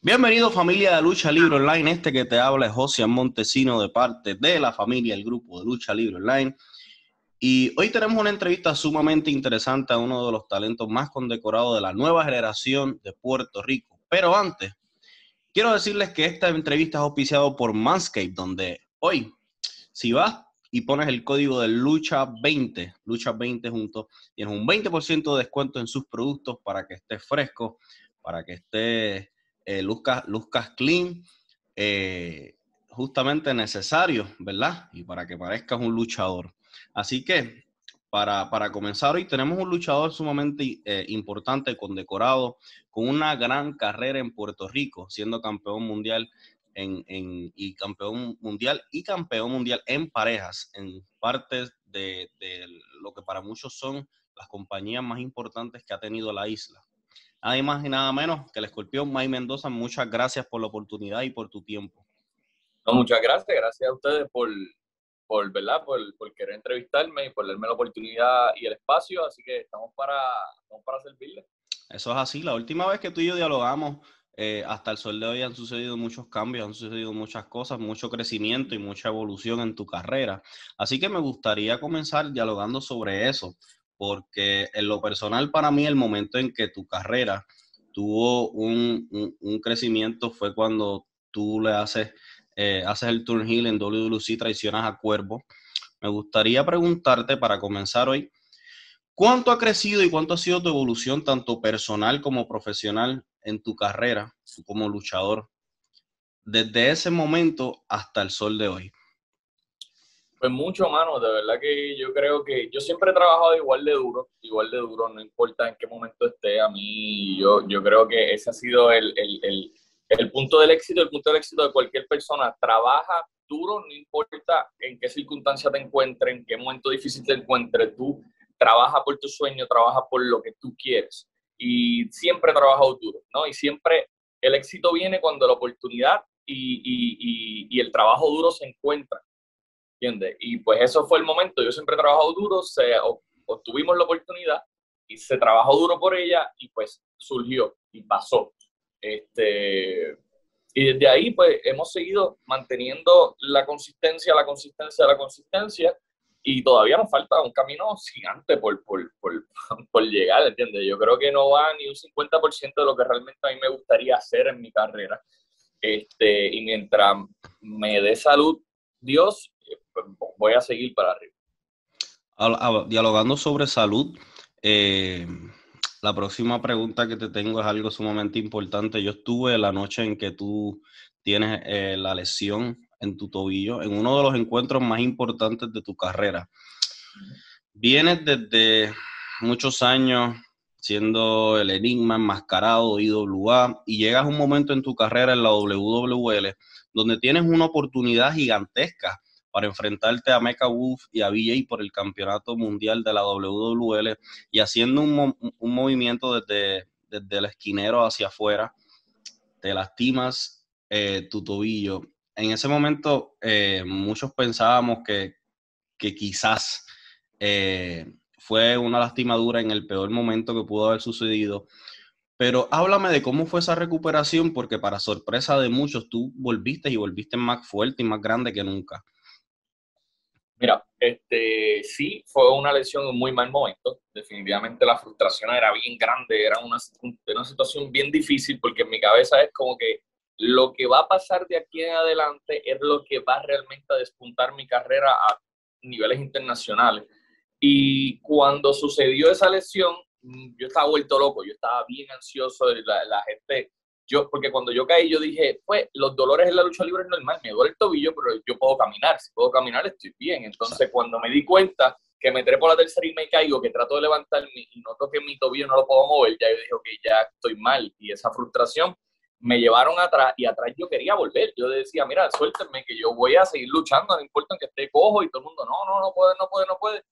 Bienvenido familia de Lucha Libre Online, este que te habla es José Montesino de parte de la familia, el grupo de Lucha Libre Online. Y hoy tenemos una entrevista sumamente interesante a uno de los talentos más condecorados de la nueva generación de Puerto Rico. Pero antes, quiero decirles que esta entrevista es auspiciada por Manscaped, donde hoy, si vas y pones el código de Lucha20, Lucha20 juntos, tienes un 20% de descuento en sus productos para que estés fresco, para que estés eh, luzcas, clean, eh, justamente necesario, ¿verdad? Y para que parezcas un luchador. Así que para, comenzar hoy tenemos un luchador sumamente eh, importante, condecorado, con una gran carrera en Puerto Rico, siendo campeón mundial en, y campeón mundial y campeón mundial en parejas, en partes de, de lo que para muchos son las compañías más importantes que ha tenido la isla. Nada más y nada menos que el escorpión May Mendoza. Muchas gracias por la oportunidad y por tu tiempo. No, muchas gracias. Gracias a ustedes por, por, ¿verdad? Por, por, querer entrevistarme y por darme la oportunidad y el espacio. Así que estamos para, estamos para servirles. Eso es así. La última vez que tú y yo dialogamos, eh, hasta el sol de hoy han sucedido muchos cambios, han sucedido muchas cosas, mucho crecimiento y mucha evolución en tu carrera. Así que me gustaría comenzar dialogando sobre eso porque en lo personal para mí el momento en que tu carrera tuvo un, crecimiento fue cuando tú le haces, eh, haces el turn heel en WWC, traicionas a Cuervo. Me gustaría preguntarte para comenzar hoy, ¿cuánto ha crecido y cuánto ha sido tu evolución tanto personal como profesional en tu carrera como luchador desde ese momento hasta el sol de hoy? Pues mucho, mano, de verdad que yo creo que yo siempre he trabajado igual de duro, igual de duro, no importa en qué momento esté, a mí yo, yo creo que ese ha sido el, el, el, el punto del éxito, el punto del éxito de cualquier persona, trabaja duro, no importa en qué circunstancia te encuentres, en qué momento difícil te encuentres, tú trabaja por tu sueño, trabaja por lo que tú quieres y siempre he trabajado duro, ¿no? Y siempre el éxito viene cuando la oportunidad y, y, y, y el trabajo duro se encuentran. ¿Entiendes? Y pues eso fue el momento, yo siempre he trabajado duro, se, obtuvimos la oportunidad y se trabajó duro por ella y pues surgió y pasó. Este, y desde ahí pues hemos seguido manteniendo la consistencia, la consistencia, la consistencia y todavía nos falta un camino gigante por, por, por, por llegar, ¿entiendes? Yo creo que no va ni un 50% de lo que realmente a mí me gustaría hacer en mi carrera. Este, y mientras me dé salud Dios, voy a seguir para arriba. Dialogando sobre salud, eh, la próxima pregunta que te tengo es algo sumamente importante. Yo estuve la noche en que tú tienes eh, la lesión en tu tobillo, en uno de los encuentros más importantes de tu carrera. Vienes desde muchos años siendo el enigma enmascarado IWA y llegas a un momento en tu carrera en la WWL donde tienes una oportunidad gigantesca para enfrentarte a Mecha Wolf y a VJ por el campeonato mundial de la WWL y haciendo un, movimiento desde, desde, el esquinero hacia afuera, te lastimas eh, tu tobillo. En ese momento eh, muchos pensábamos que, quizás eh, fue una lastimadura en el peor momento que pudo haber sucedido. Pero háblame de cómo fue esa recuperación, porque para sorpresa de muchos, tú volviste y volviste más fuerte y más grande que nunca. Este, sí, fue una lesión en muy mal momento. Definitivamente la frustración era bien grande, era una, una situación bien difícil porque en mi cabeza es como que lo que va a pasar de aquí en adelante es lo que va realmente a despuntar mi carrera a niveles internacionales. Y cuando sucedió esa lesión, yo estaba vuelto loco, yo estaba bien ansioso, la, la gente yo, porque cuando yo caí, yo dije, pues, los dolores en la lucha libre es normal, me duele el tobillo, pero yo puedo caminar, si puedo caminar estoy bien. Entonces, cuando me di cuenta que me trepo la tercera y me caigo, que trato de levantarme y noto que mi tobillo no lo puedo mover, ya yo dije, ok, ya estoy mal. Y esa frustración me llevaron atrás y atrás yo quería volver. Yo decía, mira, suéltenme que yo voy a seguir luchando, no importa que esté cojo y todo el mundo, no, no, no puede, no puede, no puede.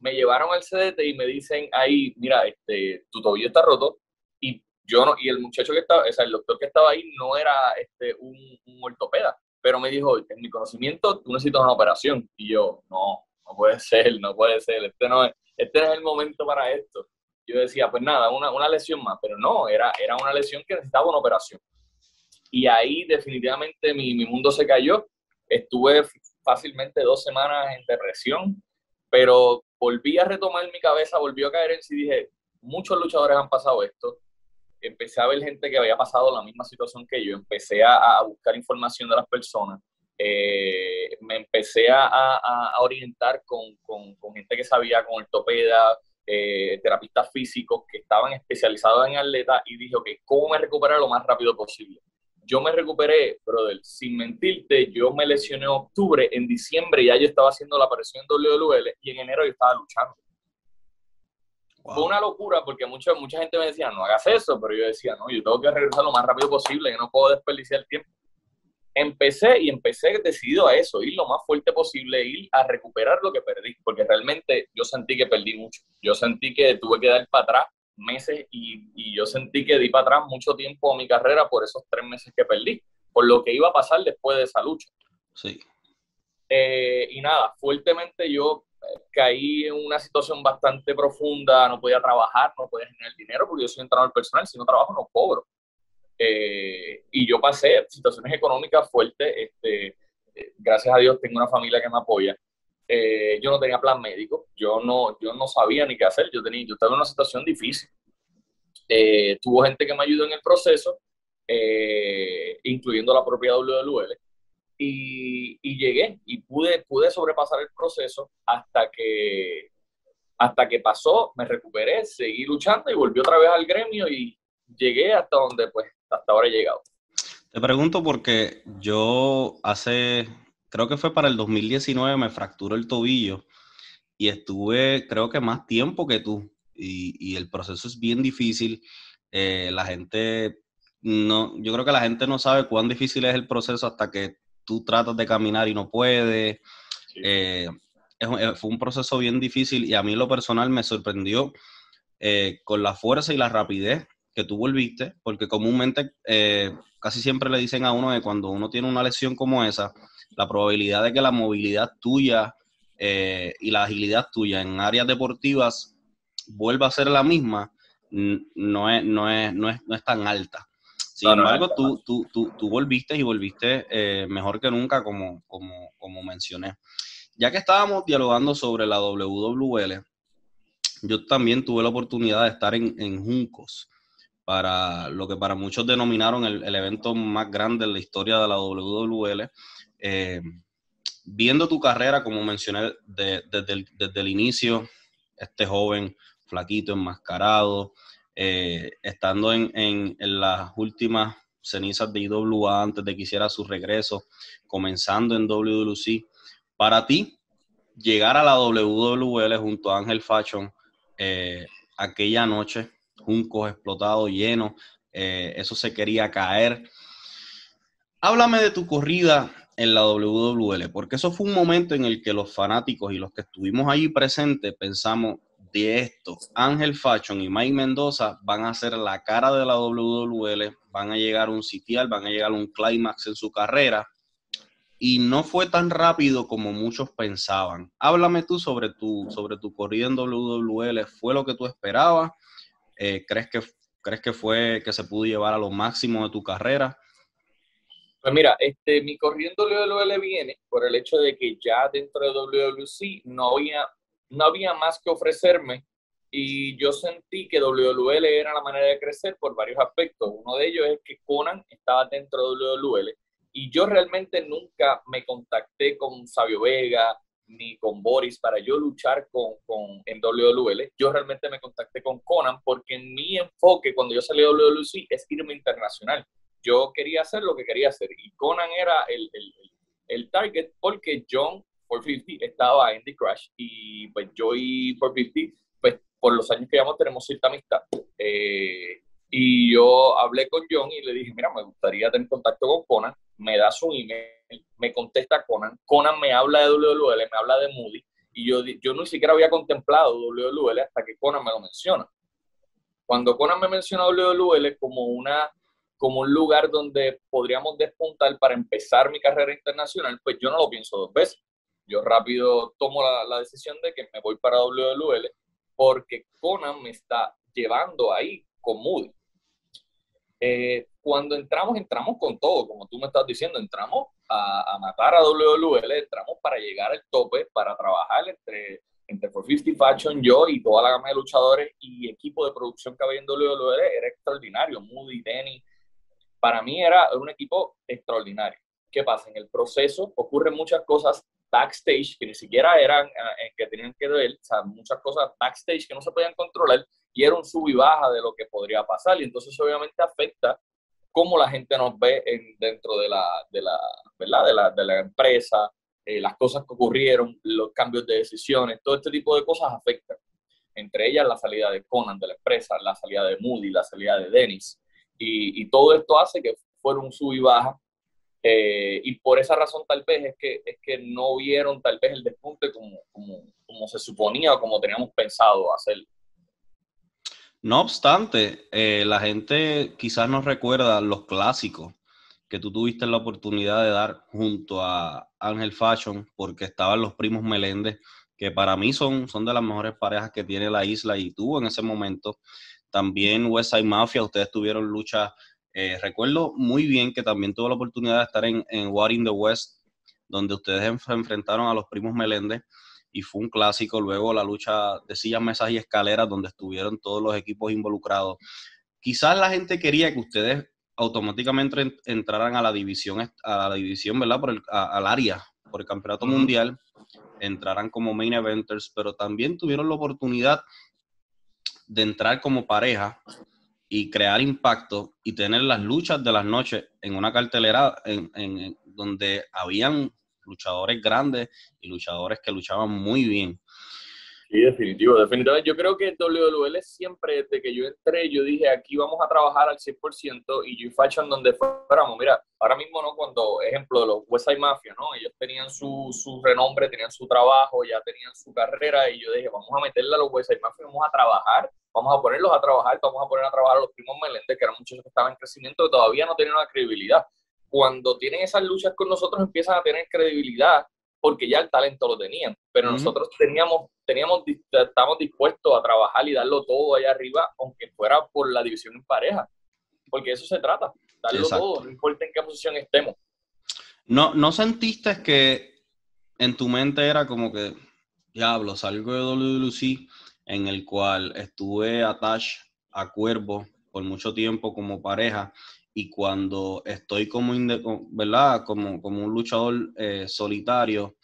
Me llevaron al CDT y me dicen ahí, mira, este, tu tobillo está roto, yo no, y el muchacho que estaba, o sea, el doctor que estaba ahí no era este, un, un ortopeda, pero me dijo, en mi conocimiento, tú necesitas una operación. Y yo, no, no puede ser, no puede ser, este no es, este es el momento para esto. yo decía, pues nada, una, una lesión más, pero no, era, era una lesión que necesitaba una operación. Y ahí definitivamente mi, mi mundo se cayó. Estuve fácilmente dos semanas en depresión, pero volví a retomar mi cabeza, volvió a caer en sí dije, muchos luchadores han pasado esto. Empecé a ver gente que había pasado la misma situación que yo, empecé a, buscar información de las personas, eh, me empecé a, orientar con, gente que sabía, con ortopeda, eh, terapistas físicos que estaban especializados en atleta y dije, ok, ¿cómo me recuperar lo más rápido posible? Yo me recuperé, brother, sin mentirte, yo me lesioné en octubre, en diciembre ya yo estaba haciendo la aparición en WWL y en enero yo estaba luchando. Fue una locura porque mucha, mucha gente me decía, no hagas eso, pero yo decía, no, yo tengo que regresar lo más rápido posible, yo no puedo desperdiciar el tiempo. Empecé y empecé decidido a eso, ir lo más fuerte posible, ir a recuperar lo que perdí, porque realmente yo sentí que perdí mucho. Yo sentí que tuve que dar para atrás meses y, y, yo sentí que di para atrás mucho tiempo a mi carrera por esos tres meses que perdí, por lo que iba a pasar después de esa lucha. Sí. Eh, y nada, fuertemente yo eh, caí en una situación bastante profunda, no podía trabajar, no podía generar dinero porque yo soy entrenador personal, si no trabajo no cobro. Eh, y yo pasé situaciones económicas fuertes, este, eh, gracias a Dios tengo una familia que me apoya, eh, yo no tenía plan médico, yo no, yo no sabía ni qué hacer, yo, tenía, yo estaba en una situación difícil. Eh, tuvo gente que me ayudó en el proceso, eh, incluyendo la propia WWL, y, llegué y pude, pude sobrepasar el proceso hasta que, hasta que pasó, me recuperé, seguí luchando y volví otra vez al gremio y llegué hasta donde pues hasta ahora he llegado. Te pregunto porque yo hace creo que fue para el 2019, me fracturó el tobillo y estuve, creo que más tiempo que tú. Y, y el proceso es bien difícil. Eh, la gente, no, yo creo que la gente no sabe cuán difícil es el proceso hasta que tú tratas de caminar y no puedes. Sí. Eh, es, eh, fue un proceso bien difícil y a mí lo personal me sorprendió eh, con la fuerza y la rapidez que tú volviste, porque comúnmente eh, casi siempre le dicen a uno que cuando uno tiene una lesión como esa, la probabilidad de que la movilidad tuya eh, y la agilidad tuya en áreas deportivas vuelva a ser la misma, no es, no es, no es, no es tan alta. Sin embargo, no, tú, tú, tú, tú, volviste y volviste eh, mejor que nunca, como, como, como mencioné. Ya que estábamos dialogando sobre la WWL, yo también tuve la oportunidad de estar en, en Juncos para lo que para muchos denominaron el, el, evento más grande en la historia de la WWL. Eh, viendo tu carrera, como mencioné de, desde, el, desde, el, inicio, este joven, flaquito, enmascarado, eh, estando en, en, las últimas cenizas de IWA antes de que hiciera su regreso, comenzando en WWC, para ti, llegar a la WWL junto a Ángel Fashion eh, aquella noche, juncos explotados, llenos, eh, eso se quería caer. Háblame de tu corrida en la WWL, porque eso fue un momento en el que los fanáticos y los que estuvimos allí presentes pensamos de esto, Ángel Fashion y Mike Mendoza van a ser la cara de la WWL, van a llegar a un sitial, van a llegar a un clímax en su carrera, y no fue tan rápido como muchos pensaban. Háblame tú sobre tu, sobre tu en WWL, ¿fue lo que tú esperabas? Eh, ¿crees, que, ¿Crees que fue que se pudo llevar a lo máximo de tu carrera? Pues mira, este, mi corrida en WWL viene por el hecho de que ya dentro de WWC no había, no había más que ofrecerme y yo sentí que WWL era la manera de crecer por varios aspectos. Uno de ellos es que Conan estaba dentro de WWL y yo realmente nunca me contacté con Sabio Vega ni con Boris para yo luchar con, con, en WWL. Yo realmente me contacté con Conan porque mi enfoque cuando yo salí de WWC es irme internacional yo quería hacer lo que quería hacer. Y Conan era el, el, el target porque John 450 estaba The Crash y pues yo y 450, pues por los años que llevamos tenemos cierta amistad. Eh, y yo hablé con John y le dije, mira, me gustaría tener contacto con Conan, me da su email, me contesta Conan, Conan me habla de WWL, me habla de Moody, y yo, yo ni siquiera había contemplado WWL hasta que Conan me lo menciona. Cuando Conan me menciona WWL como una como un lugar donde podríamos despuntar para empezar mi carrera internacional, pues yo no lo pienso dos veces. Yo rápido tomo la, decisión de que me voy para WWL porque Conan me está llevando ahí con Moody. Eh, cuando entramos, entramos con todo, como tú me estás diciendo, entramos a, matar a WWL, entramos para llegar al tope, para trabajar entre, entre 450 Fashion, yo y toda la gama de luchadores y equipo de producción que había en WWL, era extraordinario. Moody, Denny, para mí era un equipo extraordinario. ¿Qué pasa? En el proceso ocurren muchas cosas backstage que ni siquiera eran eh, que tenían que ver, o sea, muchas cosas backstage que no se podían controlar y era un sub y baja de lo que podría pasar y entonces obviamente afecta cómo la gente nos ve en, dentro de la, de la, ¿verdad? De la, de la empresa, eh, las cosas que ocurrieron, los cambios de decisiones, todo este tipo de cosas afectan. Entre ellas la salida de Conan de la empresa, la salida de Moody, la salida de Dennis. Y, y todo esto hace que fuera un sub y baja. Eh, y por esa razón tal vez es que, es que no vieron tal vez el despunte como, como, como se suponía o como teníamos pensado hacerlo. No obstante, eh, la gente quizás no recuerda los clásicos que tú tuviste la oportunidad de dar junto a Ángel Fashion, porque estaban los primos Meléndez, que para mí son, son de las mejores parejas que tiene la isla y tuvo en ese momento. También West Side Mafia, ustedes tuvieron lucha. Eh, recuerdo muy bien que también tuve la oportunidad de estar en, en War in the West, donde ustedes enfrentaron a los primos Meléndez y fue un clásico. Luego la lucha de sillas, mesas y escaleras, donde estuvieron todos los equipos involucrados. Quizás la gente quería que ustedes automáticamente entraran a la división, a la división, ¿verdad? Por el, al área, por el campeonato mundial, entraran como main eventers, pero también tuvieron la oportunidad de entrar como pareja y crear impacto y tener las luchas de las noches en una cartelera en, en donde habían luchadores grandes y luchadores que luchaban muy bien. Sí, definitivo, definitivamente. Yo creo que WWL siempre, desde que yo entré, yo dije, aquí vamos a trabajar al 100% y yo Fashion donde fuéramos. Mira, ahora mismo, ¿no? Cuando, ejemplo, de los West Side Mafia, ¿no? Ellos tenían su, su renombre, tenían su trabajo, ya tenían su carrera y yo dije, vamos a meterle a los West Side Mafia, vamos a trabajar, vamos a ponerlos a trabajar, vamos a poner a trabajar a los primos Meléndez, que eran muchos que estaban en crecimiento, que todavía no tenían una credibilidad. Cuando tienen esas luchas con nosotros empiezan a tener credibilidad porque ya el talento lo tenían, pero nosotros teníamos, teníamos, estábamos dispuestos a trabajar y darlo todo allá arriba, aunque fuera por la división en pareja, porque eso se trata, darlo todo, no importa en qué posición estemos. No, ¿No sentiste que en tu mente era como que, diablo, salgo de WWC, en el cual estuve attached a Cuervo por mucho tiempo como pareja, y cuando estoy como, ¿verdad? como, como un luchador eh, solitario,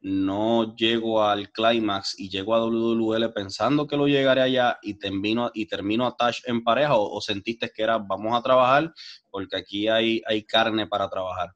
no llego al climax y llego a WWL pensando que lo llegaré allá y termino, y termino a Touch en pareja o, sentiste que era vamos a trabajar porque aquí hay, hay carne para trabajar?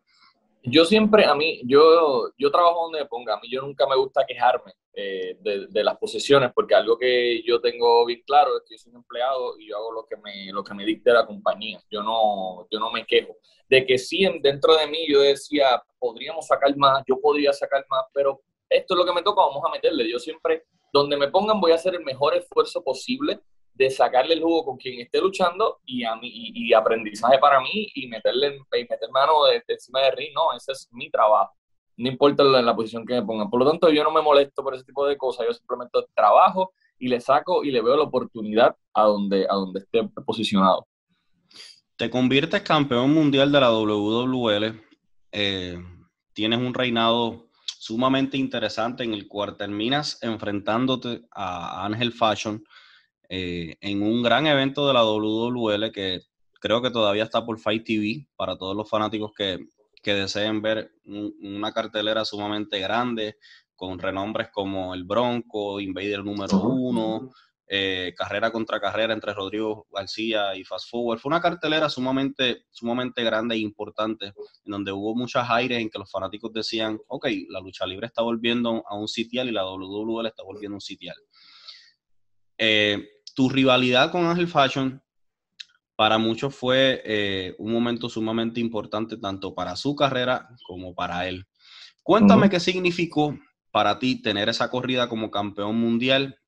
Yo siempre, a mí, yo, yo trabajo donde me ponga, a mí yo nunca me gusta quejarme eh, de, las posiciones, porque algo que yo tengo bien claro es que yo soy un empleado y yo hago lo que me, lo que me dicte la compañía, yo no, yo no me quejo. De que sí, dentro de mí yo decía, podríamos sacar más, yo podría sacar más, pero esto es lo que me toca, vamos a meterle. Yo siempre, donde me pongan, voy a hacer el mejor esfuerzo posible de sacarle el jugo con quien esté luchando y, a mí, y, aprendizaje para mí y meterle y meter mano de, encima de ring, no, ese es mi trabajo. No importa la, la, posición que me pongan. Por lo tanto, yo no me molesto por ese tipo de cosas, yo simplemente trabajo y le saco y le veo la oportunidad a donde, a donde esté posicionado. Te conviertes campeón mundial de la WWL, eh, tienes un reinado sumamente interesante en el cual terminas enfrentándote a Ángel Fashion, eh, en un gran evento de la WWL que creo que todavía está por Fight TV para todos los fanáticos que, deseen ver una cartelera sumamente grande con renombres como el Bronco, Invader número uno, eh, carrera contra carrera entre Rodrigo García y Fast Forward. Fue una cartelera sumamente, sumamente grande e importante, en donde hubo muchas aires en que los fanáticos decían, ok, la lucha libre está volviendo a un sitial y la WWL está volviendo a un sitial. Eh, tu rivalidad con Ángel Fashion para muchos fue eh, un momento sumamente importante tanto para su carrera como para él. Cuéntame qué significó para ti tener esa corrida como campeón mundial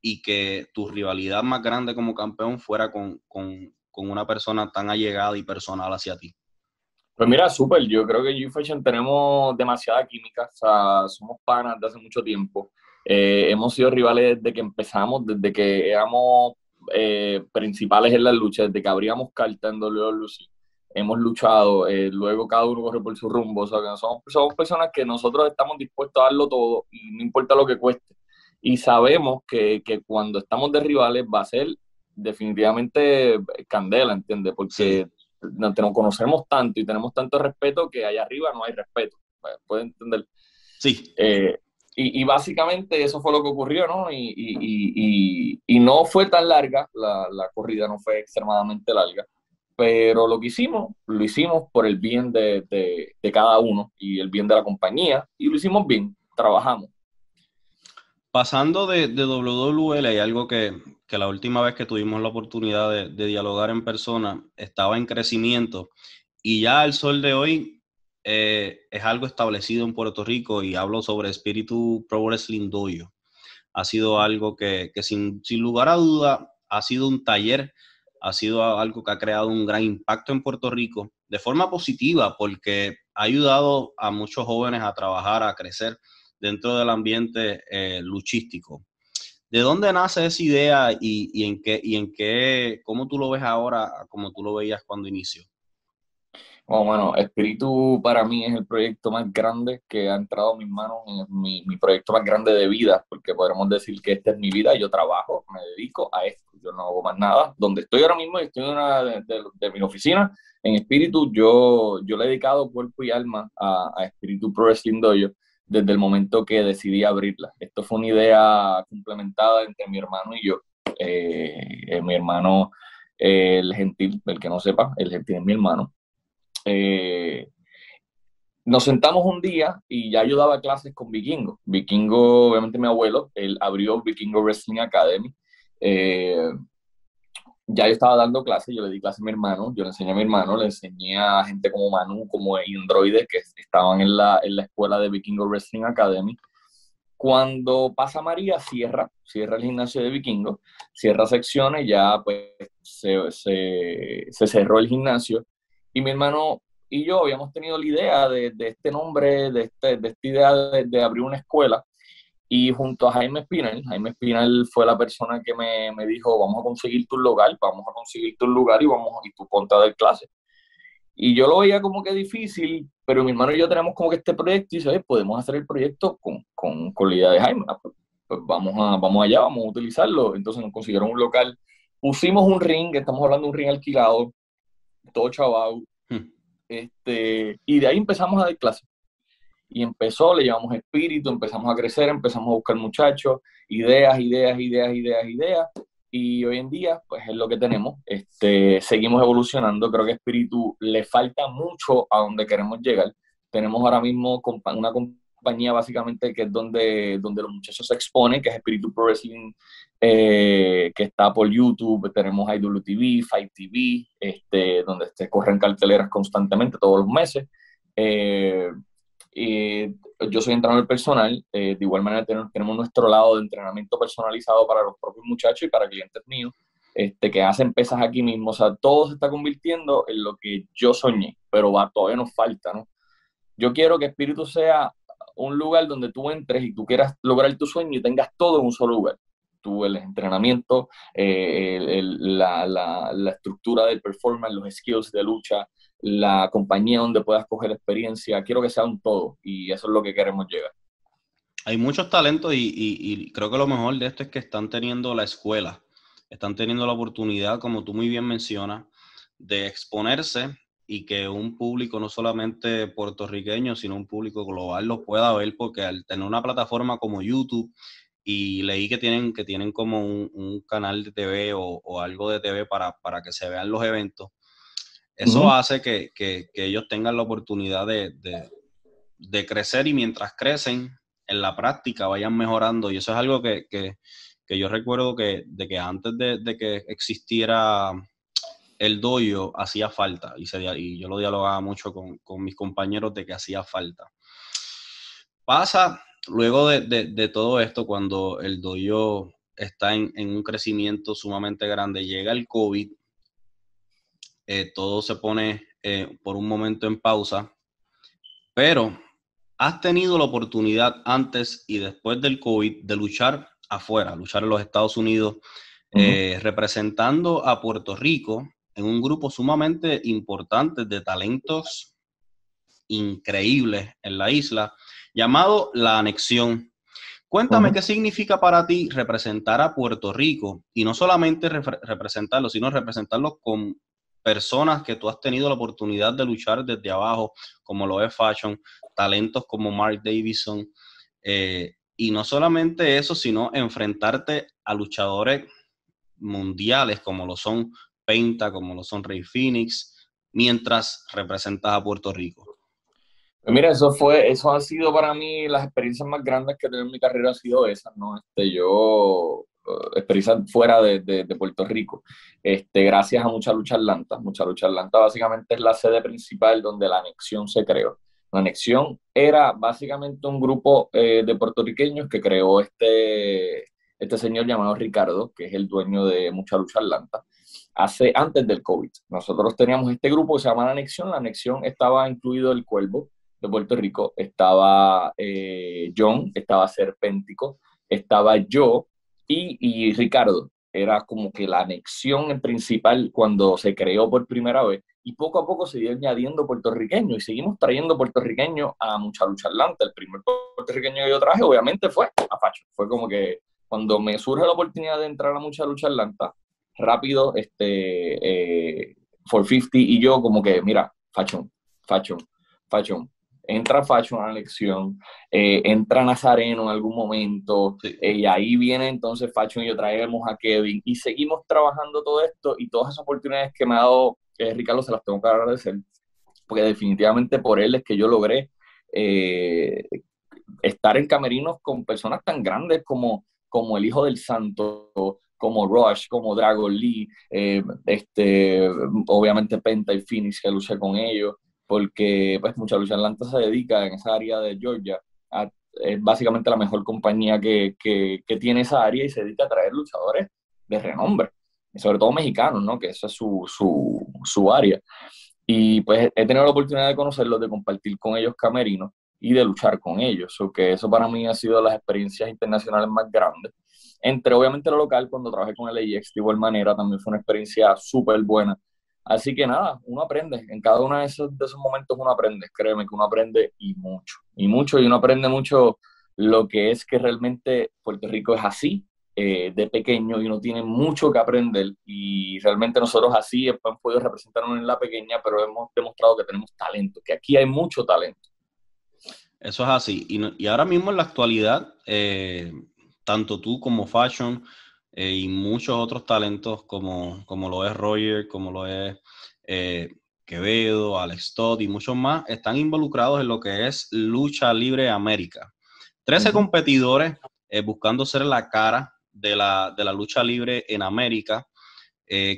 y que tu rivalidad más grande como campeón fuera con, una persona tan allegada y personal hacia ti. Pues mira, súper. Yo creo que en Fashion tenemos demasiada química. O sea, somos panas de hace mucho tiempo. Eh, hemos sido rivales desde que empezamos, desde que éramos eh, principales en la lucha, desde que abríamos carta en Lucy, hemos luchado, eh, luego cada uno corre por su rumbo, o sea, somos, somos personas que nosotros estamos dispuestos a darlo todo y no importa lo que cueste. Y sabemos que, que cuando estamos de rivales va a ser definitivamente candela, ¿entiendes? Porque nos, conocemos tanto y tenemos tanto respeto que allá arriba no hay respeto. ¿Puede entender? Sí. Eh, y, básicamente eso fue lo que ocurrió, ¿no? Y, y, y no fue tan larga, la, la, corrida no fue extremadamente larga, pero lo que hicimos, lo hicimos por el bien de, de, de cada uno y el bien de la compañía, y lo hicimos bien, trabajamos. Pasando de, de WWL, hay algo que, que, la última vez que tuvimos la oportunidad de, dialogar en persona estaba en crecimiento y ya al sol de hoy eh, es algo establecido en Puerto Rico y hablo sobre Espíritu Pro Wrestling. Ha sido algo que, sin, lugar a duda ha sido un taller, ha sido algo que ha creado un gran impacto en Puerto Rico de forma positiva porque ha ayudado a muchos jóvenes a trabajar, a crecer dentro del ambiente eh, luchístico. ¿De dónde nace esa idea y, y, en qué, y en qué, cómo tú lo ves ahora, como tú lo veías cuando inició? Bueno, Espíritu para mí es el proyecto más grande que ha entrado en mis manos, en mi, mi, proyecto más grande de vida, porque podemos decir que esta es mi vida, yo trabajo, me dedico a esto, yo no hago más nada. Donde estoy ahora mismo, estoy en una de, de, mi oficina, en Espíritu, yo, yo le he dedicado cuerpo y alma a, a Espíritu Pro Wrestling Dojo desde el momento que decidí abrirla. Esto fue una idea complementada entre mi hermano y yo. Eh, eh mi hermano, eh, el gentil, el que no sepa, el gentil es mi hermano eh, nos sentamos un día y ya yo daba clases con Vikingo. Vikingo, obviamente mi abuelo, él abrió Vikingo Wrestling Academy. Eh, ya yo estaba dando clases, yo le di clases a mi hermano, yo le enseñé a mi hermano, le enseñé a gente como Manu, como Androides, que estaban en la, en la escuela de Vikingo Wrestling Academy. Cuando pasa María, cierra, cierra el gimnasio de Vikingo, cierra secciones, ya pues se, se, se cerró el gimnasio y mi hermano y yo habíamos tenido la idea de, de este nombre, de, este, de esta idea de, de, abrir una escuela. Y junto a Jaime Espinal, Jaime Espinal fue la persona que me, me, dijo, vamos a conseguir tu lugar, vamos a conseguir tu lugar y vamos y tu ponte a dar clase. Y yo lo veía como que difícil, pero mi hermano y yo tenemos como que este proyecto y dice, podemos hacer el proyecto con, con, con la idea de Jaime. Ah, pues, pues, vamos, a, vamos allá, vamos a utilizarlo. Entonces nos consiguieron un local. Pusimos un ring, estamos hablando de un ring alquilado, todo chaval, este, y de ahí empezamos a dar clases. Y empezó, le llevamos espíritu, empezamos a crecer, empezamos a buscar muchachos, ideas, ideas, ideas, ideas, ideas. Y hoy en día, pues es lo que tenemos. Este, seguimos evolucionando. Creo que espíritu le falta mucho a donde queremos llegar. Tenemos ahora mismo una compañía básicamente que es donde, donde los muchachos se exponen, que es Espíritu Pro Wrestling, eh, que está por YouTube, tenemos IWTV, Fight TV, este, donde se corren carteleras constantemente todos los meses. Eh, yo soy entrenador personal, eh, de igual manera tenemos, tenemos, nuestro lado de entrenamiento personalizado para los propios muchachos y para clientes míos, este, que hacen pesas aquí mismo, o sea, todo se está convirtiendo en lo que yo soñé, pero va, todavía nos falta, ¿no? Yo quiero que Espíritu sea un lugar donde tú entres y tú quieras lograr tu sueño y tengas todo en un solo lugar. Tú, el entrenamiento, eh, la, la, la, estructura del performance, los skills de lucha, la compañía donde puedas coger experiencia. Quiero que sea un todo y eso es lo que queremos llegar. Hay muchos talentos y, y, y creo que lo mejor de esto es que están teniendo la escuela, están teniendo la oportunidad, como tú muy bien mencionas, de exponerse y que un público no solamente puertorriqueño, sino un público global los pueda ver, porque al tener una plataforma como YouTube, y leí que tienen, que tienen como un, canal de TV o, algo de TV para, para, que se vean los eventos, eso hace que, que, que, ellos tengan la oportunidad de, de, de, crecer y mientras crecen en la práctica vayan mejorando. Y eso es algo que, yo recuerdo que, de que antes de, que existiera el doyo hacía falta y, se, y yo lo dialogaba mucho con, con, mis compañeros de que hacía falta. Pasa luego de, de, todo esto, cuando el doyo está en, en, un crecimiento sumamente grande, llega el COVID, eh, todo se pone eh, por un momento en pausa, pero has tenido la oportunidad antes y después del COVID de luchar afuera, luchar en los Estados Unidos, eh, representando a Puerto Rico en un grupo sumamente importante de talentos increíbles en la isla, llamado La Anexión. Cuéntame qué significa para ti representar a Puerto Rico y no solamente representarlo, sino representarlo con personas que tú has tenido la oportunidad de luchar desde abajo, como lo es Fashion, talentos como Mark Davison, eh, y no solamente eso, sino enfrentarte a luchadores mundiales como lo son Como lo son Rey Phoenix, mientras representas a Puerto Rico. Pues mira, eso fue, eso ha sido para mí las experiencias más grandes que he tenido en mi carrera ha sido esas, ¿no? Este, yo, uh, experiencia fuera de, de, Puerto Rico, este, gracias a Mucha Lucha Atlanta. Mucha Lucha Atlanta básicamente es la sede principal donde la anexión se creó. La anexión era básicamente un grupo eh, de puertorriqueños que creó este, este señor llamado Ricardo, que es el dueño de Mucha Lucha Atlanta, hace, antes del COVID. Nosotros teníamos este grupo que se llama La Anexión. La Anexión estaba incluido el Cuervo, de Puerto Rico, estaba eh, John, estaba Serpéntico, estaba yo y, Ricardo. Era como que la anexión principal cuando se creó por primera vez y poco a poco se iba añadiendo puertorriqueños y seguimos trayendo puertorriqueños a Mucha Lucha Atlanta. El primer puertorriqueño que yo traje obviamente fue a Facho. Fue como que cuando me surge la oportunidad de entrar a Mucha Lucha Atlanta, rápido, este, eh, 450 y yo como que, mira, Fashion, Fashion, Fashion, entra Fashion a la elección, eh, entra Nazareno en algún momento, eh, y ahí viene entonces Fashion y yo traemos a Kevin, y seguimos trabajando todo esto, y todas esas oportunidades que me ha dado eh, Ricardo se las tengo que agradecer, porque definitivamente por él es que yo logré estar en camerinos con personas tan grandes como, como el Hijo del Santo, como Rush, como Dragon Lee, este, obviamente Penta y Phoenix que luché con ellos, porque pues Mucha Lucha Atlanta se dedica en esa área de Georgia, a, es básicamente la mejor compañía que, que, que, tiene esa área y se dedica a traer luchadores de renombre, sobre todo mexicanos, ¿no? que esa es su, su, su área. Y pues he tenido la oportunidad de conocerlos, de compartir con ellos camerinos y de luchar con ellos. O que eso para mí ha sido las experiencias internacionales más grandes. Entre obviamente lo local, cuando trabajé con el AIX de igual manera, también fue una experiencia súper buena Así que nada, uno aprende. En cada uno de esos, de esos momentos uno aprende. Créeme que uno aprende y mucho. Y mucho, y uno aprende mucho lo que es que realmente Puerto Rico es así, eh, de pequeño, y uno tiene mucho que aprender. Y realmente nosotros así hemos podido representarnos en la pequeña, pero hemos demostrado que tenemos talento, que aquí hay mucho talento. Eso es así. Y, y ahora mismo en la actualidad, eh, tanto tú como Fashion, eh, y muchos otros talentos como, como lo es Roger, como lo es eh, Quevedo, Alex Todd y muchos más, están involucrados en lo que es Lucha Libre América. Trece competidores eh, buscando ser la cara de la, de la lucha libre en América.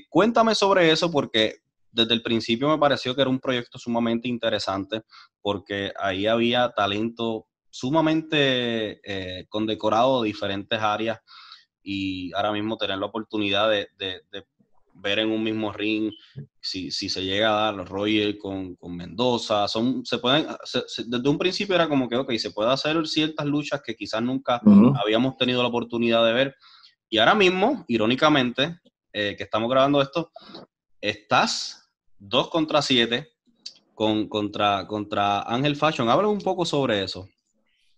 cuéntame sobre eso porque desde el principio me pareció que era un proyecto sumamente interesante porque ahí había talento sumamente condecorado de diferentes áreas y ahora mismo tener la oportunidad de, ver en un mismo ring si, se llega a dar Roger con, con Mendoza, son, se pueden, desde un principio era como que, ok, se puede hacer ciertas luchas que quizás nunca habíamos tenido la oportunidad de ver. Y ahora mismo, irónicamente, eh, que estamos grabando esto, estás dos contra siete con, contra, contra Ángel Fashion. Habla un poco sobre eso.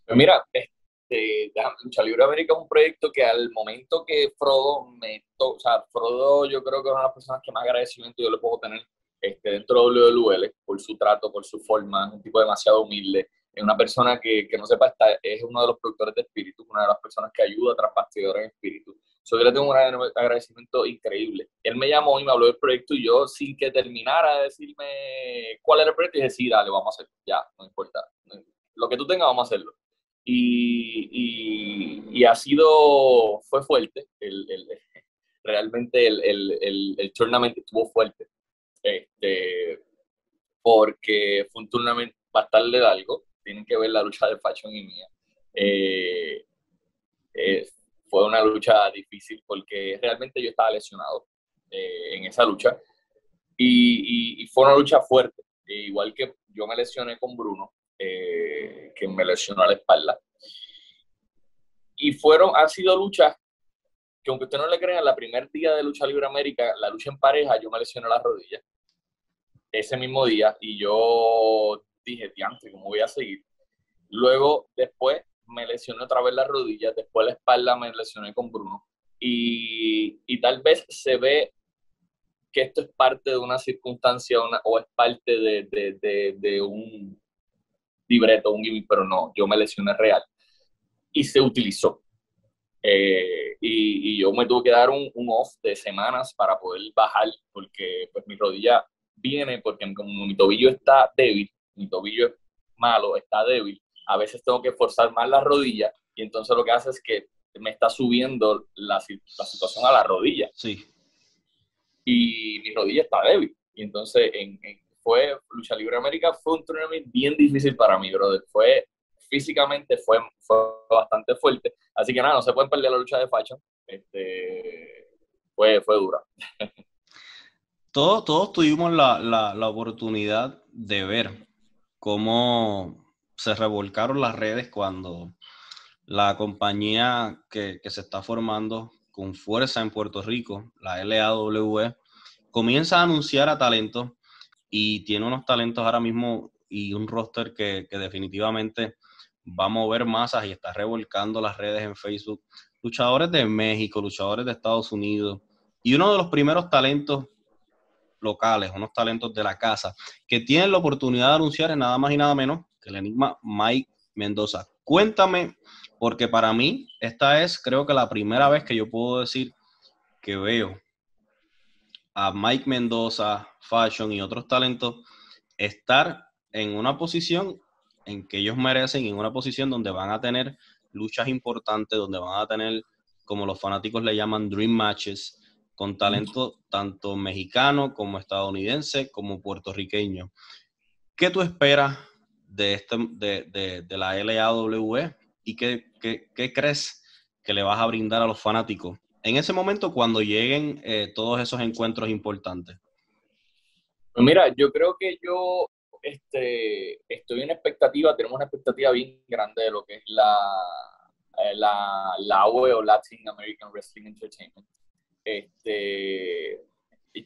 Pues mira, este, Lucha Libre América es un proyecto que al momento que Frodo me o sea, Frodo yo creo que es una de las personas que más agradecimiento yo le puedo tener este, dentro de WWL por su trato, por su forma, es un tipo demasiado humilde, es una persona que, que no sepa, está, es uno de los productores de espíritu, una de las personas que ayuda a bastidores en espíritu. So, yo le tengo un agradecimiento increíble. Él me llamó y me habló del proyecto y yo, sin que terminara de decirme cuál era el proyecto, dije, sí, dale, vamos a hacerlo, ya, no importa. Lo que tú tengas, vamos a hacerlo y, y, ha sido, fue fuerte, el, el, realmente el, el, el, tournament estuvo fuerte, este, porque fue un tournament bastante largo, tienen que ver la lucha de Fashion y mía. Eh, eh, fue una lucha difícil porque realmente yo estaba lesionado eh, en esa lucha y, y, fue una lucha fuerte, igual que yo me lesioné con Bruno, que me lesionó la espalda. Y fueron, han sido luchas que aunque usted no le crea, la primer día de Lucha Libre América, la lucha en pareja, yo me lesioné la rodilla ese mismo día y yo dije, diante, ¿cómo voy a seguir? Luego, después, me lesioné otra vez la rodilla, después la espalda me lesioné con Bruno. Y, y tal vez se ve que esto es parte de una circunstancia o es parte de, de, de, un libreto, un gimmick, pero no, yo me lesioné real. Y se utilizó. Eh, y, y, yo me tuve que dar un, un, off de semanas para poder bajar, porque pues mi rodilla viene, porque como mi tobillo está débil, mi tobillo es malo, está débil, a veces tengo que forzar más la rodilla y entonces lo que hace es que me está subiendo la, la situación a la rodilla. Sí. Y mi rodilla está débil. Y entonces en, fue Lucha Libre América fue un torneo bien difícil para mí, brother. Fue físicamente fue, fue bastante fuerte. Así que nada, no se pueden perder la lucha de facha. Este, fue, fue dura. Todos, todos tuvimos la, la, la oportunidad de ver cómo se revolcaron las redes cuando la compañía que, se está formando con fuerza en Puerto Rico, la LAW, comienza a anunciar a talentos y tiene unos talentos ahora mismo y un roster que, definitivamente va a mover masas y está revolcando las redes en Facebook. Luchadores de México, luchadores de Estados Unidos y uno de los primeros talentos locales, unos talentos de la casa, que tienen la oportunidad de anunciar en nada más y nada menos el enigma Mike Mendoza. Cuéntame, porque para mí esta es creo que la primera vez que yo puedo decir que veo a Mike Mendoza, Fashion y otros talentos estar en una posición en que ellos merecen, en una posición donde van a tener luchas importantes, donde van a tener, como los fanáticos le llaman, dream matches, con talento tanto mexicano como estadounidense como puertorriqueño. ¿Qué tú esperas de, este, de, de, la LAW y qué, qué, crees que le vas a brindar a los fanáticos en ese momento cuando lleguen eh, todos esos encuentros importantes? Pues mira, yo creo que yo este, estoy en expectativa, tenemos una expectativa bien grande de lo que es la, eh, la, la AWE o Latin American Wrestling Entertainment. Este,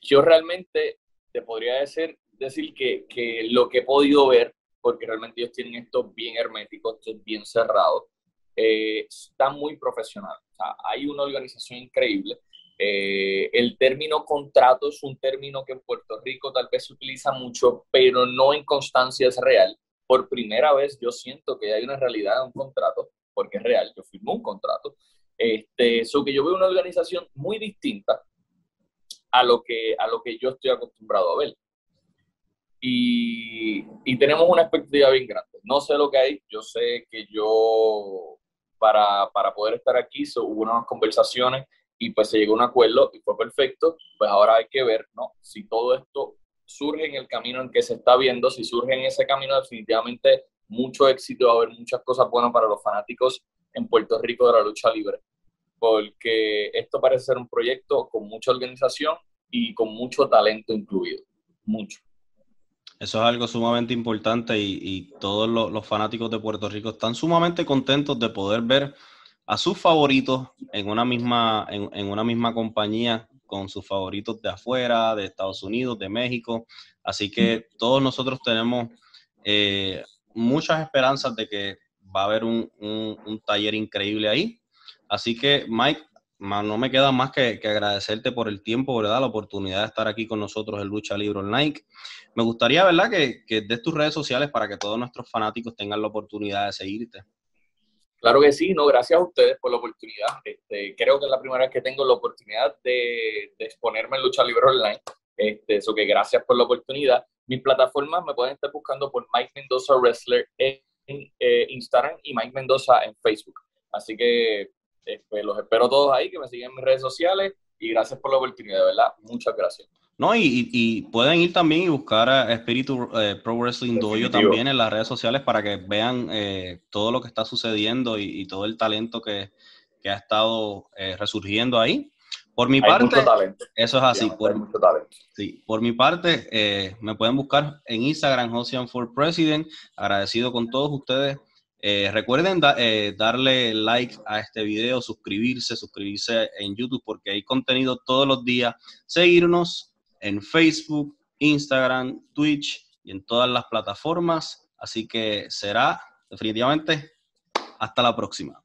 yo realmente te podría decir, decir que, que lo que he podido ver porque realmente ellos tienen esto bien hermético, esto es bien cerrado. Eh, está muy profesional. O sea, hay una organización increíble. Eh, el término contrato es un término que en Puerto Rico tal vez se utiliza mucho, pero no en constancia es real. Por primera vez yo siento que hay una realidad en un contrato, porque es real, yo firmo un contrato. Este, eso que yo veo una organización muy distinta a lo que, a lo que yo estoy acostumbrado a ver y, y, tenemos una expectativa bien grande. No sé lo que hay, yo sé que yo, para, para poder estar aquí, hubo unas conversaciones y pues se llegó a un acuerdo y fue perfecto, pues ahora hay que ver, ¿no? Si todo esto surge en el camino en que se está viendo, si surge en ese camino, definitivamente mucho éxito, va a haber muchas cosas buenas para los fanáticos en Puerto Rico de la lucha libre, porque esto parece ser un proyecto con mucha organización y con mucho talento incluido, mucho. Eso es algo sumamente importante y, todos los, fanáticos de Puerto Rico están sumamente contentos de poder ver a sus favoritos en una misma, en, una misma compañía con sus favoritos de afuera, de Estados Unidos, de México. Así que todos nosotros tenemos eh, muchas esperanzas de que va a haber un, un taller increíble ahí. Así que, Mike, no me queda más que, agradecerte por el tiempo, ¿verdad? La oportunidad de estar aquí con nosotros en Lucha Libre Online. Me gustaría, ¿verdad? Que, que des tus redes sociales para que todos nuestros fanáticos tengan la oportunidad de seguirte. Claro que sí, no, gracias a ustedes por la oportunidad. Este, creo que es la primera vez que tengo la oportunidad de, exponerme en Lucha Libre Online. Este, eso que gracias por la oportunidad. Mis plataformas me pueden estar buscando por Mike Mendoza Wrestler en, eh, Instagram y Mike Mendoza en Facebook. Así que este, los espero todos ahí, que me sigan en mis redes sociales y gracias por la oportunidad, verdad. Muchas gracias. No, y, pueden ir también y buscar a Espíritu eh, Pro Wrestling Dojo también en las redes sociales para que vean eh, todo lo que está sucediendo y, todo el talento que, ha estado eh, resurgiendo ahí. Por mi parte, eso es así. por, Sí, por mi parte, me pueden buscar en Instagram, Josian for President. Agradecido con todos ustedes Eh, recuerden eh, darle like a este video, suscribirse, suscribirse en YouTube porque hay contenido todos los días. Seguirnos en Facebook, Instagram, Twitch y en todas las plataformas. Así que será definitivamente hasta la próxima.